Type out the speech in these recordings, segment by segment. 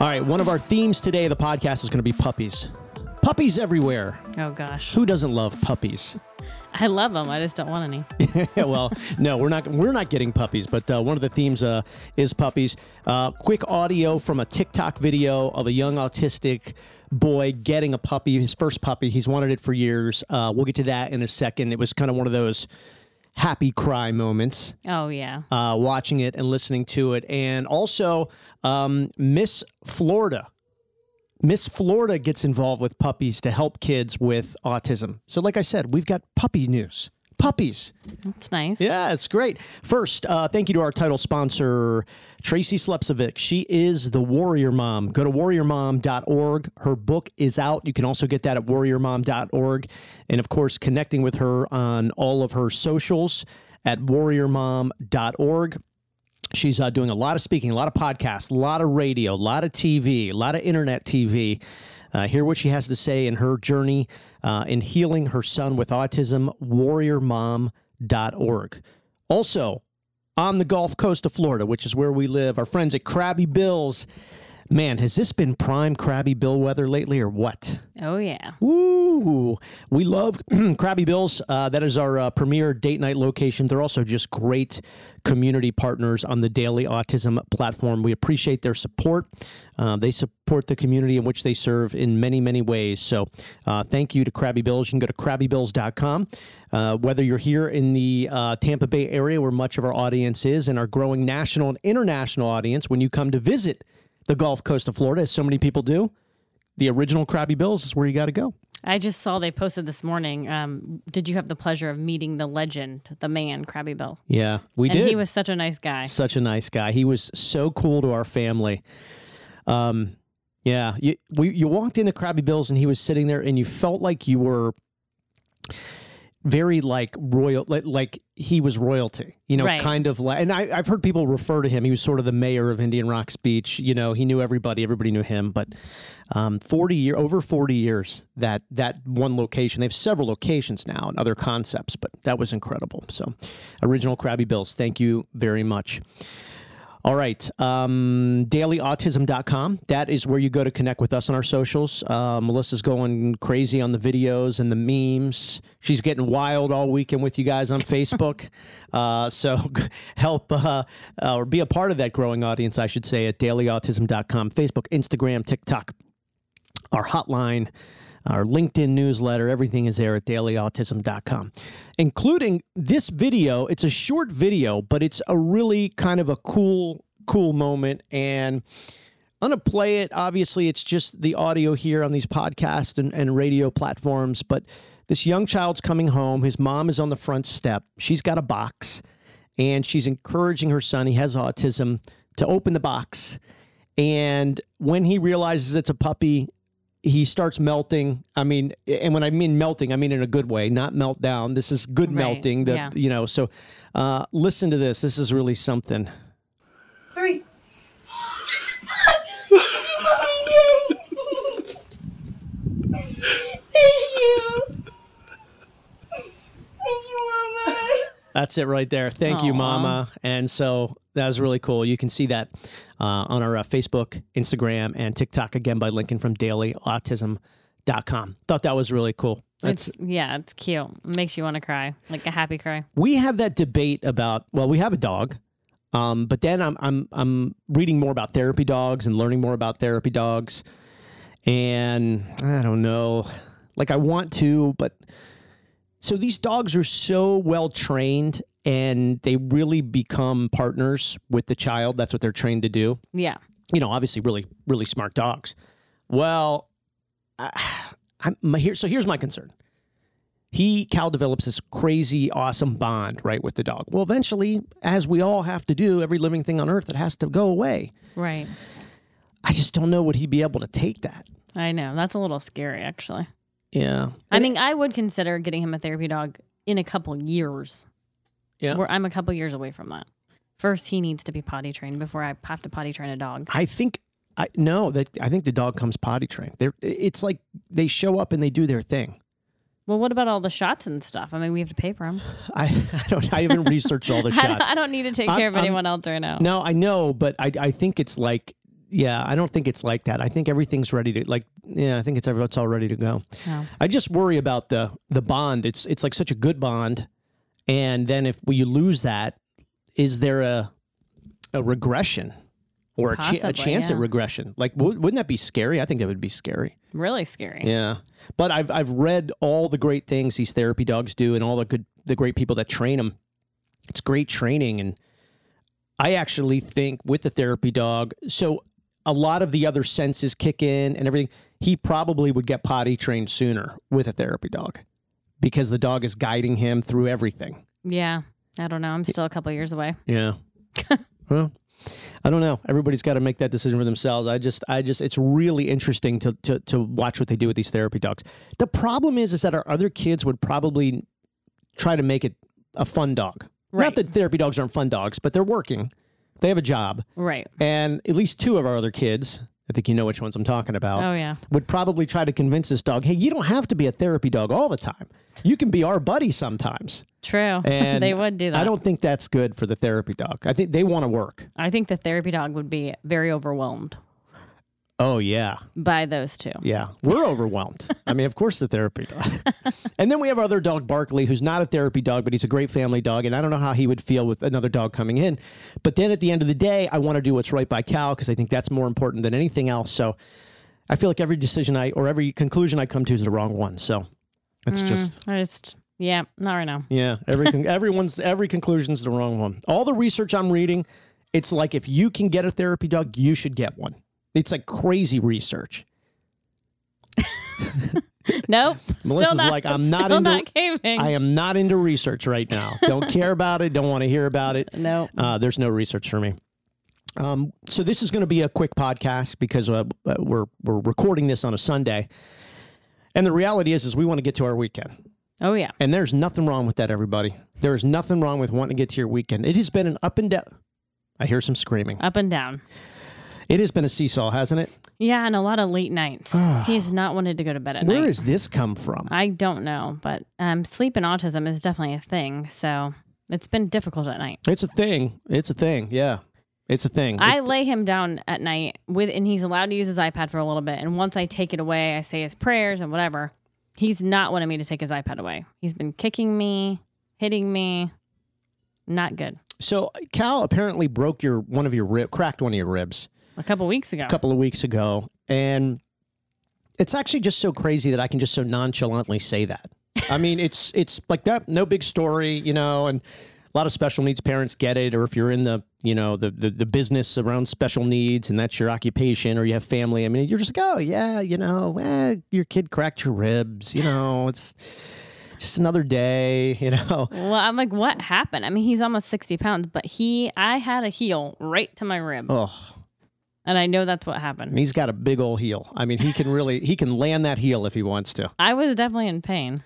All right, one of our themes today of the podcast is going to be puppies. Puppies everywhere. Oh gosh, Who doesn't love puppies? I love them. I just don't want any. well, no, we're not. We're not getting puppies, but uh, one of the themes uh, is puppies. Uh, quick audio from a TikTok video of a young autistic boy getting a puppy, his first puppy. He's wanted it for years. Uh, we'll get to that in a second. It was kind of one of those happy cry moments Oh yeah. uh, watching it and listening to it, and also um, Miss Florida. Miss Florida gets involved with puppies to help kids with autism. So, like I said, we've got puppy news. Puppies. That's nice. Yeah, it's great. First, uh, thank you to our title sponsor, Tracy Slepcevic. She is the Warrior Mom. Go to warriormom.org. Her book is out. You can also get that at warriormom.org. And of course, connecting with her on all of her socials at warriormom.org. She's uh, doing a lot of speaking, a lot of podcasts, a lot of radio, a lot of TV, a lot of internet TV. Uh, hear what she has to say in her journey uh, in healing her son with autism, warriormom.org. Also, on the Gulf Coast of Florida, which is where we live, our friends at Crabby Bill's. Man, has this been prime Crabby Bill weather lately or what? Oh yeah. Woo! We love Crabby Bills. Uh, that is our uh, premier date night location. They're also just great community partners on the Daily Autism platform. We appreciate their support. Uh, they support the community in which they serve in many, many ways. So uh, thank you to Crabby Bills. You can go to crabbybills.com. Uh, whether you're here in the uh, Tampa Bay area, where much of our audience is, and our growing national and international audience, when you come to visit the Gulf Coast of Florida, as so many people do, the original Crabby Bills is where you got to go. I just saw they posted this morning. Um, did you have the pleasure of meeting the legend, the man, Crabby Bill? Yeah, we And did. he was such a nice guy. such a nice guy. He was so cool to our family. Um, yeah, you we you walked into Crabby Bills and he was sitting there, and you felt like you were very like royal, like, like he was royalty. You know, Right. kind of like. And I, I've heard people refer to him. He was sort of the mayor of Indian Rocks Beach. You know, he knew everybody. Everybody knew him. But um, forty year over forty years that that one location. They have several locations now and other concepts, but that was incredible. So, original Crabby Bills. Thank you very much. All right. Um, dailyautism.com. That is where you go to connect with us on our socials. Uh, Melissa's going crazy on the videos and the memes. She's getting wild all weekend with you guys on Facebook. uh, so help uh, uh, or be a part of that growing audience, I should say, at dailyautism.com, Facebook, Instagram, TikTok, our hotline, our LinkedIn newsletter, everything is there at dailyautism.com, including this video. It's a short video, but it's a really kind of a cool, cool moment. And I'm going to play it. Obviously, it's just the audio here on these podcast and, and radio platforms, but this young child's coming home. His mom is on the front step. She's got a box and she's encouraging her son, he has autism, to open the box. And when he realizes it's a puppy, he starts melting. I mean, and when I mean melting, I mean in a good way, not meltdown. This is good Right, melting. That yeah. you know. So, uh, listen to this. This is really something. Three. Thank you. Thank you, Mama. That's it right there. Thank you, Mama. And so that was really cool. You can see that uh, on our uh, Facebook, Instagram, and TikTok again by linking from dailyautism.com. Thought that was really cool. That's It's yeah, it's cute. It makes you want to cry, like a happy cry. we have that debate about well we have a dog um, but then I'm, I'm i'm reading more about therapy dogs and learning more about therapy dogs and i don't know like i want to but so these dogs are so well trained and they really become partners with the child that's what they're trained to do Yeah. you know, obviously really, really smart dogs. Well, I, I'm here. So here's my concern. He Cal develops this crazy, awesome bond, right, with the dog. Well, eventually, as we all have to do, every living thing on earth, it has to go away. Right. I just don't know would he be able to take that. I know. That's a little scary, actually. Yeah, I mean, I would consider getting him a therapy dog in a couple years. Yeah. Where I'm a couple years away from that. First, he needs to be potty trained before I have to potty train a dog. I think I no that I think the dog comes potty trained. They're it's like they show up and they do their thing. Well, what about all the shots and stuff? I mean, we have to pay for them. I, I don't I haven't researched all the I shots. don't, I don't need to take I'm- care of I'm- anyone else right now. No, I know, but I I think it's like yeah, I don't think it's like that. I think everything's ready to like. Yeah, I think it's it's all ready to go. Oh. I just worry about the the bond. It's it's like such a good bond, and then if you lose that, is there a a regression or a, cha- a Possibly, chance at regression? Like, w- wouldn't that be scary? I think that would be scary. Really scary. Yeah, but I've I've read all the great things these therapy dogs do, and all the good the great people that train them. It's great training, and I actually think with the therapy dog, so a lot of the other senses kick in and everything. He probably would get potty trained sooner with a therapy dog because the dog is guiding him through everything. Yeah. I don't know. I'm still a couple years away. Yeah. well, I don't know. Everybody's got to make that decision for themselves. I just, I just, it's really interesting to, to to watch what they do with these therapy dogs. The problem is, is that our other kids would probably try to make it a fun dog. Not that therapy dogs aren't fun dogs, but they're working. They have a job, Right. and at least two of our other kids, I think you know which ones I'm talking about, Oh yeah. would probably try to convince this dog, hey, you don't have to be a therapy dog all the time. You can be our buddy sometimes. True. And they would do that. I don't think that's good for the therapy dog. I think they want to work. I think the therapy dog would be very overwhelmed Oh yeah, by those two. yeah. We're overwhelmed. I mean, of course, the therapy dog. and then we have our other dog, Barkley, who's not a therapy dog, but he's a great family dog. And I don't know how he would feel with another dog coming in. But then at the end of the day, I want to do what's right by Cal because I think that's more important than anything else. So I feel like every decision I or every conclusion I come to is the wrong one. So it's mm, just I just yeah, not right now. Yeah, every everyone's every conclusion's the wrong one. All the research I'm reading, it's like if you can get a therapy dog, you should get one. It's like crazy research. Nope. Melissa's still not, like, I'm not still into- not caving. I am not into research right now. Don't care about it. Don't want to hear about it. nope. Uh, there's no research for me. Um, so this is going to be a quick podcast because uh, uh, we're we're recording this on a Sunday, and the reality is is we want to get to our weekend. Oh yeah. And there's nothing wrong with that, everybody. There is nothing wrong with wanting to get to your weekend. It has been an up and down. I hear some screaming. Up and down. It has been a seesaw, hasn't it? Yeah, and a lot of late nights. He's not wanted to go to bed at Where night. has this come from? I don't know, but um, sleep and autism is definitely a thing. So it's been difficult at night. It's a thing. It's a thing. Yeah. It's a thing. I lay him down at night with, and he's allowed to use his iPad for a little bit. And once I take it away, I say his prayers and whatever. He's not wanting me to take his iPad away. He's been kicking me, hitting me. Not good. so Cal apparently broke your one of your rib, cracked one of your ribs A couple weeks ago. a couple of weeks ago, and it's actually just so crazy that I can just so nonchalantly say that. I mean, it's it's like that, no big story, you know, and a lot of special needs parents get it, or if you're in the you know the, the the business around special needs and that's your occupation, or you have family. I mean, you're just like, oh yeah, you know, eh, your kid cracked your ribs, you know, it's just another day, you know. Well, I'm like, what happened? I mean, he's almost 60 pounds, but he, I had a heel right to my rib. Oh, And I know that's what and happened. he's got a big old heel. I mean, he can really he can land that heel if he wants to. I was definitely in pain.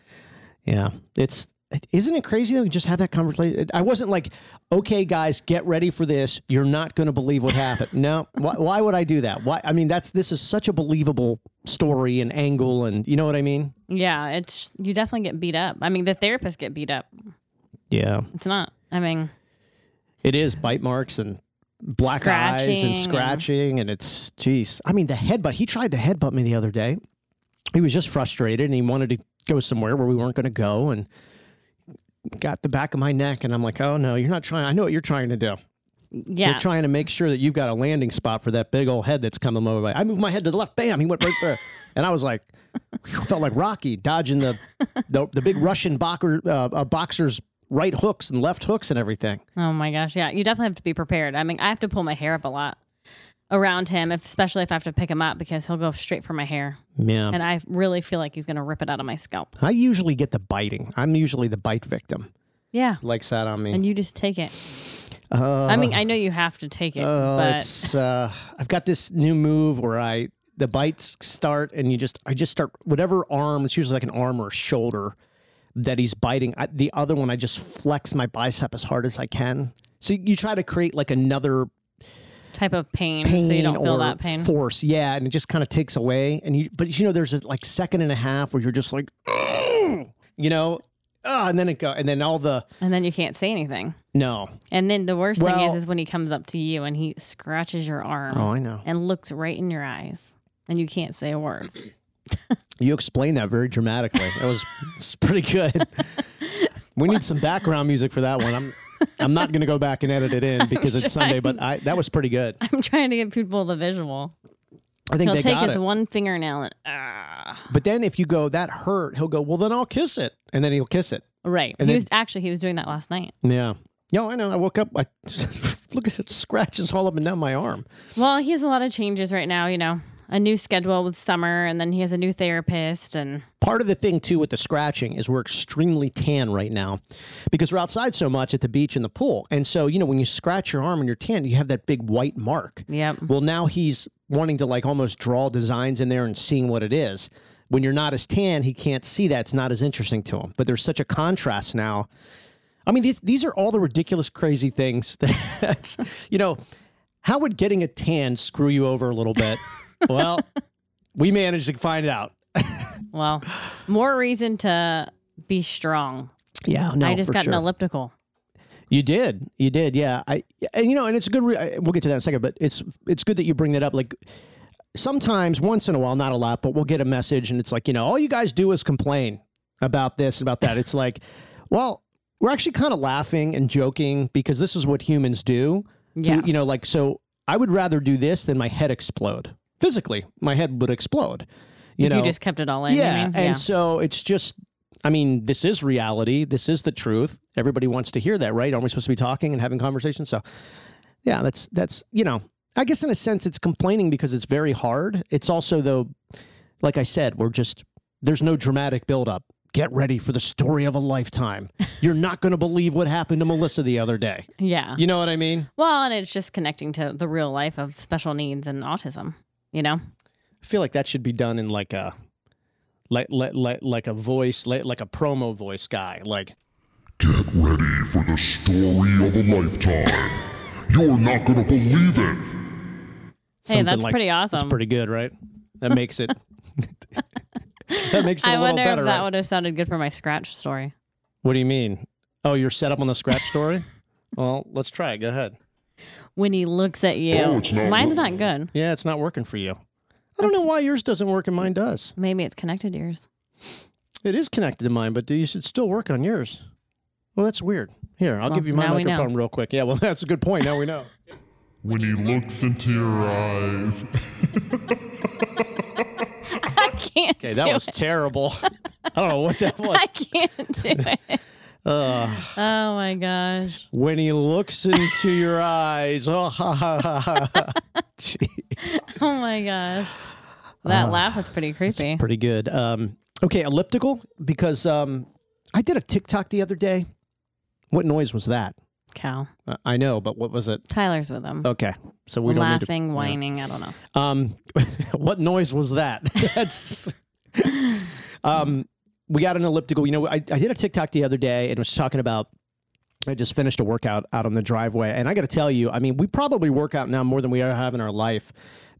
Yeah, it's isn't it crazy that we just have that conversation? I wasn't like, okay, guys, get ready for this. You're not going to believe what happened. no, why, why would I do that? Why? I mean, that's this is such a believable story and angle, and you know what I mean? Yeah, it's, you definitely get beat up. I mean, the therapists get beat up. Yeah, It's not. I mean, it is bite marks and black eyes Scratching and and- scratching, and it's geez. I mean, the headbutt. He tried to headbutt me the other day. He was just frustrated, and he wanted to go somewhere where we weren't going to go, and got the back of my neck, and I'm like, oh no, you're not trying. I know what you're trying to do. yeah. You're trying to make sure that you've got a landing spot for that big old head that's coming way. I moved my head to the left, bam, he went right there, and I was like, felt like Rocky dodging the the, the big Russian boxer uh, uh, boxers right hooks and left hooks and everything. Oh my gosh, yeah. You definitely have to be prepared. I mean, I have to pull my hair up a lot around him, if, especially if I have to pick him up because he'll go straight for my hair. Yeah, And I really feel like he's going to rip it out of my scalp. I usually get the biting. I'm usually the bite victim. Yeah. Like sat on me. And you just take it. Uh, I mean, I know you have to take it, Oh, but it's uh, I've got this new move where I the bites start and you just I just start whatever arm it's usually like an arm or a shoulder that he's biting. I, the other one I just flex my bicep as hard as I can. So you try to create like another type of pain, pain so you don't feel that pain. force, yeah, and it just kind of takes away. And you, but you know, there's a like second and a half where you're just like, "Ugh," you know, oh, and then it go, and then all the and then you can't say anything. no. And then the worst thing is, is when he comes up to you and he scratches your arm Oh, I know. and looks right in your eyes, and you can't say a word. You explained that very dramatically. That was it's pretty good. We need some background music for that one. I'm I'm not going to go back and edit it in because it's Sunday, but I that was pretty good. I'm trying to give people the visual. I think He'll they take got his it. one fingernail and ah, But then if you go that hurt, he'll go, "Well, then I'll kiss it." And then he'll kiss it. right. And he then- was actually he was doing that last night. Yeah. No, I know. I woke up I look at it, scratches all up and down my arm. Well, he has a lot of changes right now. You know, a new schedule with summer, and then he has a new therapist, and Part of the thing too with the scratching is we're extremely tan right now because we're outside so much at the beach and the pool. And so, you know, when you scratch your arm and you're tan, you have that big white mark. yep. Well, now he's wanting to like almost draw designs in there and seeing what it is. When you're not as tan, he can't see that. It's not as interesting to him. But there's such a contrast now. I mean, these these are all the ridiculous, crazy things that you know. How would getting a tan screw you over a little bit? well, we managed to find out. Well, more reason to be strong. Yeah, no, I just for got sure. an elliptical. You did, you did, yeah. I and you know, and it's a good. Re- I- we'll get to that in a second, but it's it's good that you bring that up. Like sometimes, once in a while, not a lot, but we'll get a message, and it's like you know, all you guys do is complain about this and about that. It's like, well, we're actually kind of laughing and joking because this is what humans do. Yeah. you know, like so. I would rather do this than my head explode physically. My head would explode. You If know, you just kept it all in. yeah, mean? and so it's just. I mean, this is reality. This is the truth. Everybody wants to hear that, right? Aren't we supposed to be talking and having conversations? So, yeah, that's that's you know, I guess in a sense it's complaining because it's very hard. It's also though, like I said, we're just there's no dramatic buildup. Get ready for the story of a lifetime. You're not going to believe what happened to Melissa the other day. yeah. You know what I mean? Well, and it's just connecting to the real life of special needs and autism. You know, I feel like that should be done in like a like like like, like a voice like, like a promo voice guy like Get ready for the story of a lifetime. You're not gonna believe it. hey, something that's like- pretty awesome. That's pretty good, right? That makes it. that makes it a I little better. I wonder better. if that right? would have sounded good for my scratch story. What do you mean? Oh, you're set up on the scratch story. well, let's try it. Go ahead. When he looks at you, Oh, it's not mine's working. not good. Yeah, it's not working for you. I don't know why yours doesn't work and mine does. Maybe it's connected to yours. It is connected to mine, but you should still work on yours. Well, that's weird. Here, I'll Well, give you my now we know. microphone real quick. Yeah, well, that's a good point. Now we know. When he looks into your eyes. I can't. Okay, that do was it. terrible. I don't know what that was. I can't do it. Uh, Oh my gosh. when he looks into your eyes. Oh, ha, ha, ha, ha. Jeez. Oh my gosh. That laugh was pretty creepy. Pretty good. Um, okay, elliptical, because um, I did a TikTok the other day. What noise was that? Cal. Uh, I know, but what was it? Tyler's with him. Okay, so we don't Laughing, need to. whining. I don't know. Um, what noise was that? That's. um, we got an elliptical. You know, I, I did a TikTok the other day and was talking about. I just finished a workout out on the driveway, and I got to tell you, I mean, we probably work out now more than we ever have in our life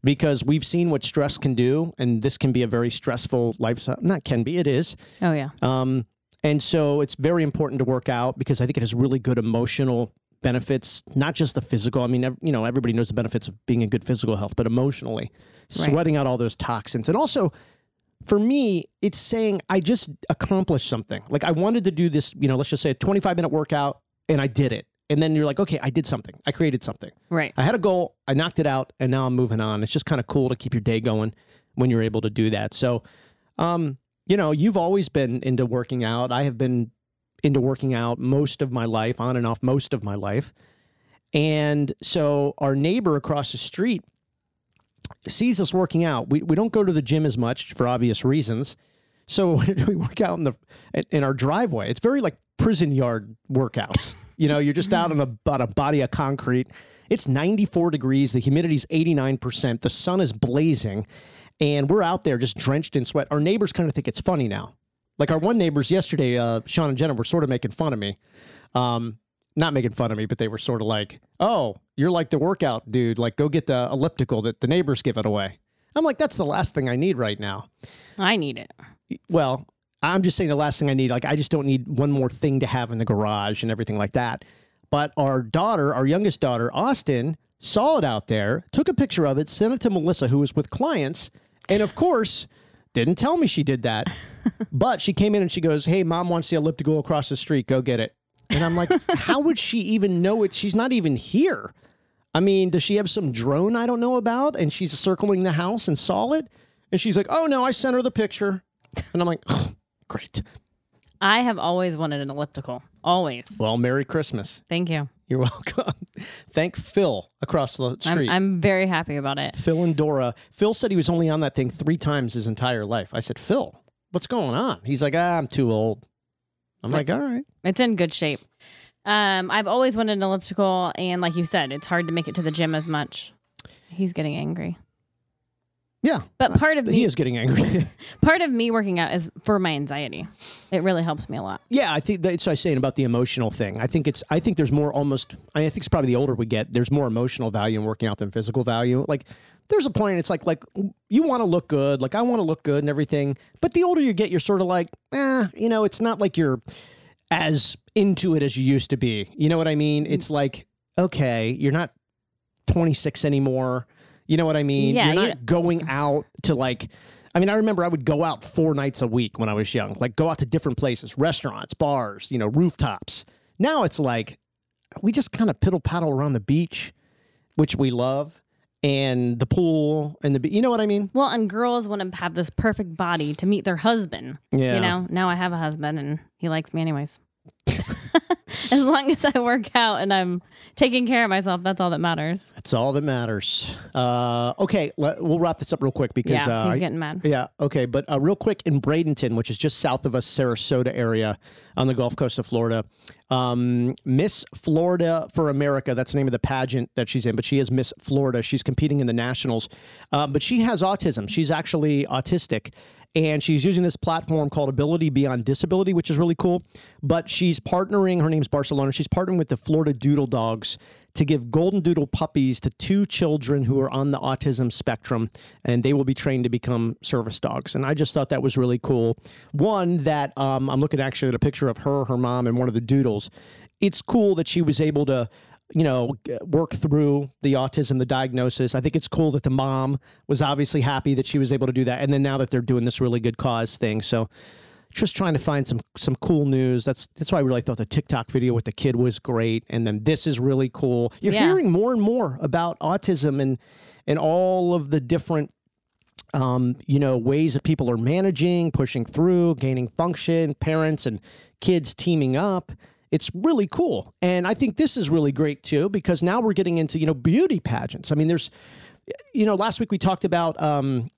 because we've seen what stress can do, and this can be a very stressful lifestyle. Not can be, it is. Oh yeah. Um, and so it's very important to work out because I think it has really good emotional benefits, not just the physical. I mean, you know, everybody knows the benefits of being in good physical health, but emotionally, Right. sweating out all those toxins. And also, for me, it's saying I just accomplished something. Like I wanted to do this, you know, let's just say a 25 minute workout and I did it. And then you're like, okay, I did something. I created something. Right. I had a goal, I knocked it out, and now I'm moving on. It's just kind of cool to keep your day going when you're able to do that. So, um, you know, you've always been into working out. I have been into working out most of my life, on and off most of my life. And so our neighbor across the street sees us working out. We, we don't go to the gym as much for obvious reasons. So we work out in the in our driveway. It's very like prison yard workouts. You know, you're just out on a, on a body of concrete. It's 94 degrees. The humidity's 89%. The sun is blazing. And we're out there just drenched in sweat. Our neighbors kind of think it's funny now. Like our one neighbors yesterday, uh, Sean and Jenna were sort of making fun of me. Um, not making fun of me, but they were sort of like, "Oh, you're like the workout dude. Like, go get the elliptical that the neighbors give it away." I'm like, "That's the last thing I need right now." I need it. Well, I'm just saying the last thing I need, like, I just don't need one more thing to have in the garage and everything like that. But our daughter, our youngest daughter, Austin, saw it out there, took a picture of it, sent it to Melissa, who was with clients, and of course, didn't tell me she did that. but she came in and she goes, Hey, mom wants the elliptical across the street. Go get it. And I'm like, How would she even know it? She's not even here. I mean, does she have some drone I don't know about? And she's circling the house and saw it? And she's like, Oh, no, I sent her the picture. And I'm like, oh, Great. I have always wanted an elliptical. Always. Well, Merry Christmas. Thank you. You're welcome. Thank Phil across the I'm, street. I'm very happy about it. Phil and Dora. Phil said he was only on that thing three times his entire life. I said, Phil, what's going on? He's like, ah, I'm too old. I'm like, all right. It's in good shape. Um, I've always wanted an elliptical, and like you said, it's hard to make it to the gym as much. He's getting angry. Yeah. But part of He me, is getting angry. part of me working out is for my anxiety. It really helps me a lot. yeah, I think that's what I was saying about the emotional thing. I think it's I think there's more almost I think it's probably the older we get, there's more emotional value in working out than physical value. Like there's a point it's like like you want to look good, like I want to look good and everything. But the older you get, you're sort of like, eh, you know, it's not like you're as into it as you used to be. You know what I mean? Mm. It's like, okay, you're not 26 anymore. You know what I mean? Yeah, you're you not going mm-hmm. out to like I mean, I remember I would go out four nights a week when I was young, like go out to different places, restaurants, bars, you know, rooftops. Now it's like we just kind of piddle paddle around the beach, which we love, and the pool and the, you know what I mean? Well, and girls want to have this perfect body to meet their husband. Yeah. You know, now I have a husband and he likes me anyways. as long as I work out and I'm taking care of myself, that's all that matters. That's all that matters. Uh, okay, let, we'll wrap this up real quick because yeah, uh, he's getting mad. Yeah. Okay. But uh, real quick in Bradenton, which is just south of us, Sarasota area on the Gulf Coast of Florida, um, Miss Florida for America. That's the name of the pageant that she's in. But she is Miss Florida. She's competing in the nationals. Uh, but she has autism. She's actually autistic. And she's using this platform called Ability Beyond Disability, which is really cool. But she's partnering, her name's Barcelona. She's partnering with the Florida Doodle Dogs to give golden doodle puppies to two children who are on the autism spectrum and they will be trained to become service dogs and i just thought that was really cool one that um, i'm looking actually at a picture of her her mom and one of the doodles it's cool that she was able to you know work through the autism the diagnosis i think it's cool that the mom was obviously happy that she was able to do that and then now that they're doing this really good cause thing so just trying to find some some cool news. That's that's why I really thought the TikTok video with the kid was great, and then this is really cool. You're Yeah. hearing more and more about autism and and all of the different um, you know ways that people are managing, pushing through, gaining function, parents and kids teaming up. It's really cool, and I think this is really great too because now we're getting into you know beauty pageants. I mean, there's you know last week we talked about um,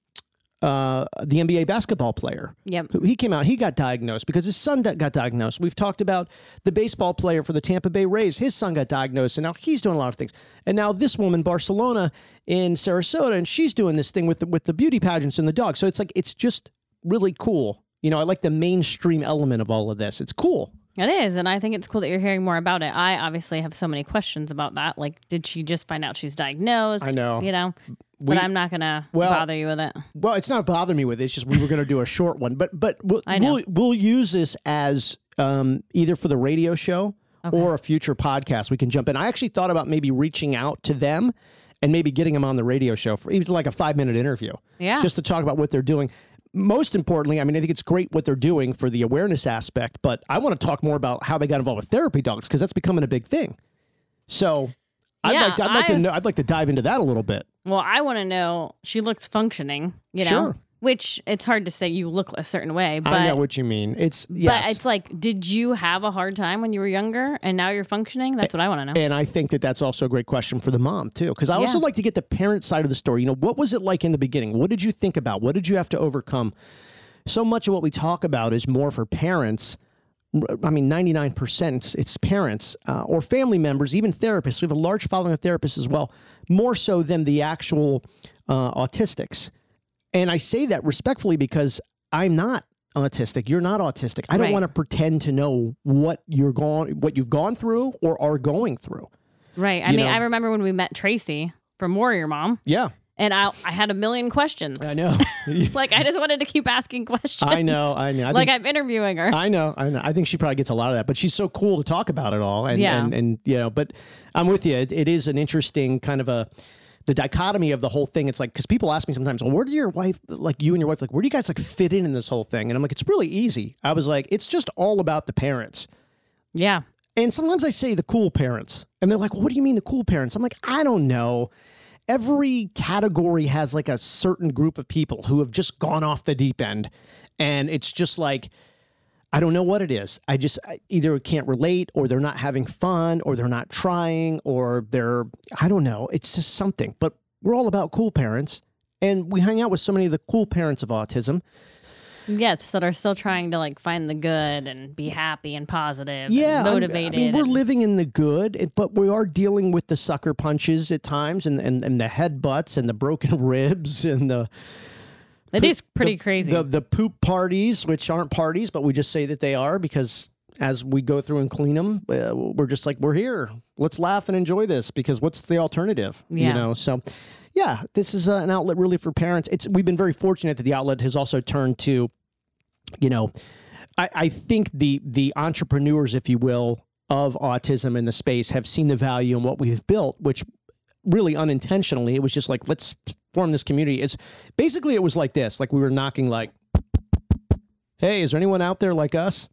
uh, the NBA basketball player. Yep. who- he came out he got diagnosed because his son got diagnosed. We've talked about the baseball player for the tampa bay rays. His son got diagnosed and now he's doing a lot of things. And now this woman barcelona in sarasota and she's doing this thing with the, with the beauty pageants and the dog so it's like it's just really cool. You know i like the mainstream element of all of this. It's cool It is, and I think it's cool that you're hearing more about it. I obviously have so many questions about that. Like, did she just find out she's diagnosed? I know. You know, We- but I'm not gonna Well- bother you with it. Well, it's not bothering me with it. It's just we were going to do a short one, but but we'll we'll, we'll use this as um, either for the radio show or a future podcast. We can jump in. I actually thought about maybe reaching out to them and maybe getting them on the radio show for even like a five minute interview, Yeah. just to talk about what they're doing. Most importantly, I mean, I think it's great what they're doing for the awareness aspect, but I want to talk more about how they got involved with therapy dogs because that's becoming a big thing. So. I'd Yeah, like to, I'd like to know. I'd like to dive into that a little bit. Well, I want to know. She looks functioning. You know, Sure. Which it's hard to say you look a certain way, but I know what you mean. It's yes. but it's like, did you have a hard time when you were younger, and now you're functioning? That's what I want to know. And I think that that's also a great question for the mom too, because I also like to get the parent side of the story. You know, what was it like in the beginning? What did you think about? What did you have to overcome? So much of what we talk about is more for parents. I mean, ninety nine percent it's parents uh, or family members, even therapists. We have a large following of therapists as well, more so than the actual uh, autistics. And I say that respectfully because I'm not autistic. You're not autistic. I don't Right. want to pretend to know what you're going, what you've gone through or are going through. right. I you mean, know- I remember when we met Tracy from Warrior Mom. Yeah. And I, I had a million questions. I know. Like I just wanted to keep asking questions. I know. I know. I like think- I'm interviewing her. I know, I know. I think she probably gets a lot of that, but she's so cool to talk about it all. And, Yeah. and, and you know, but I'm with you. It, it is an interesting kind of a the dichotomy of the whole thing. It's like because people ask me sometimes, well, where do your wife, like you and your wife, like where do you guys like fit in in this whole thing? And I'm like, it's really easy. I was like, it's just all about the parents. yeah. And sometimes I say the cool parents, and they're like, well, what do you mean the cool parents? I'm like, I don't know. Every category has like a certain group of people who have just gone off the deep end. And it's just like, I don't know what it is. I just I either can't relate or they're not having fun or they're not trying or they're, I don't know. It's just something. But we're all about cool parents. And we hang out with so many of the cool parents of autism. Yes, that are still trying to like find the good and be happy and positive yeah, and motivated. I mean, we're and- living in the good, but we are dealing with the sucker punches at times, and and, and the headbutts, and the broken ribs, and the it is pretty the- crazy. The the poop parties, which aren't parties, but we just say that they are because as we go through and clean them, uh, we're just like we're here. Let's laugh and enjoy this because what's the alternative? You Yeah. know, so. Yeah, this is uh, an outlet really for parents. It's we've been very fortunate that the outlet has also turned to, you know, I, I think the the entrepreneurs, if you will, of autism in the space have seen the value in what we've built, which really unintentionally, it was just like, let's form this community. It's basically it was like this, like we were knocking like, hey, is there anyone out there like us?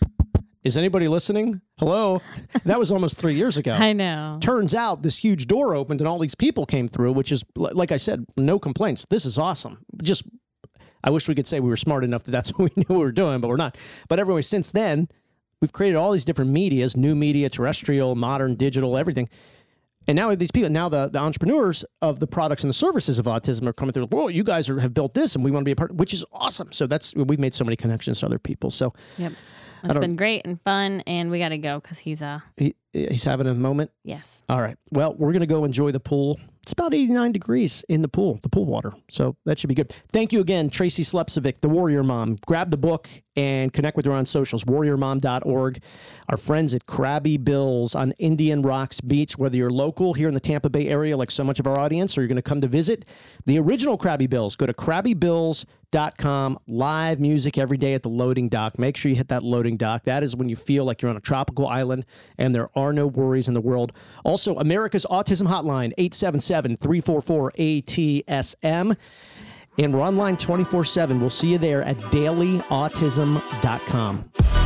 is anybody listening? Hello? That was almost three years ago I know. turns out this huge door opened and all these people came through, which is, like I said, no complaints. This is awesome. Just, I wish we could say we were smart enough that that's what we knew we were doing, but we're not. But everyone, since then, we've created all these different medias, new media, terrestrial, modern, digital, everything. And now these people, now the, the entrepreneurs of the products and the services of autism are coming through. Whoa, you guys are, have built this, and we want to be a part, which is awesome. So that's we've made so many connections to other people. So Yep. It's been great and fun, and we got to go because he's uh he, he's having a moment. yes. All right. Well, we're going to go enjoy the pool. It's about 89 degrees in the pool, the pool water. So that should be good. Thank you again, Tracy Slepcevic, the Warrior Mom. Grab the book and connect with her on socials, warriormom.org. Our friends at Crabby Bills on Indian Rocks Beach, whether you're local here in the Tampa Bay area, like so much of our audience, or you're going to come to visit the original Crabby Bills, go to crabbybills.com. Live music every day at the loading dock. Make sure you hit that loading dock. That is when you feel like you're on a tropical island and there are no worries in the world. Also, America's Autism Hotline, 877 344 ATSM. And we're online 24 7. We'll see you there at dailyautism.com.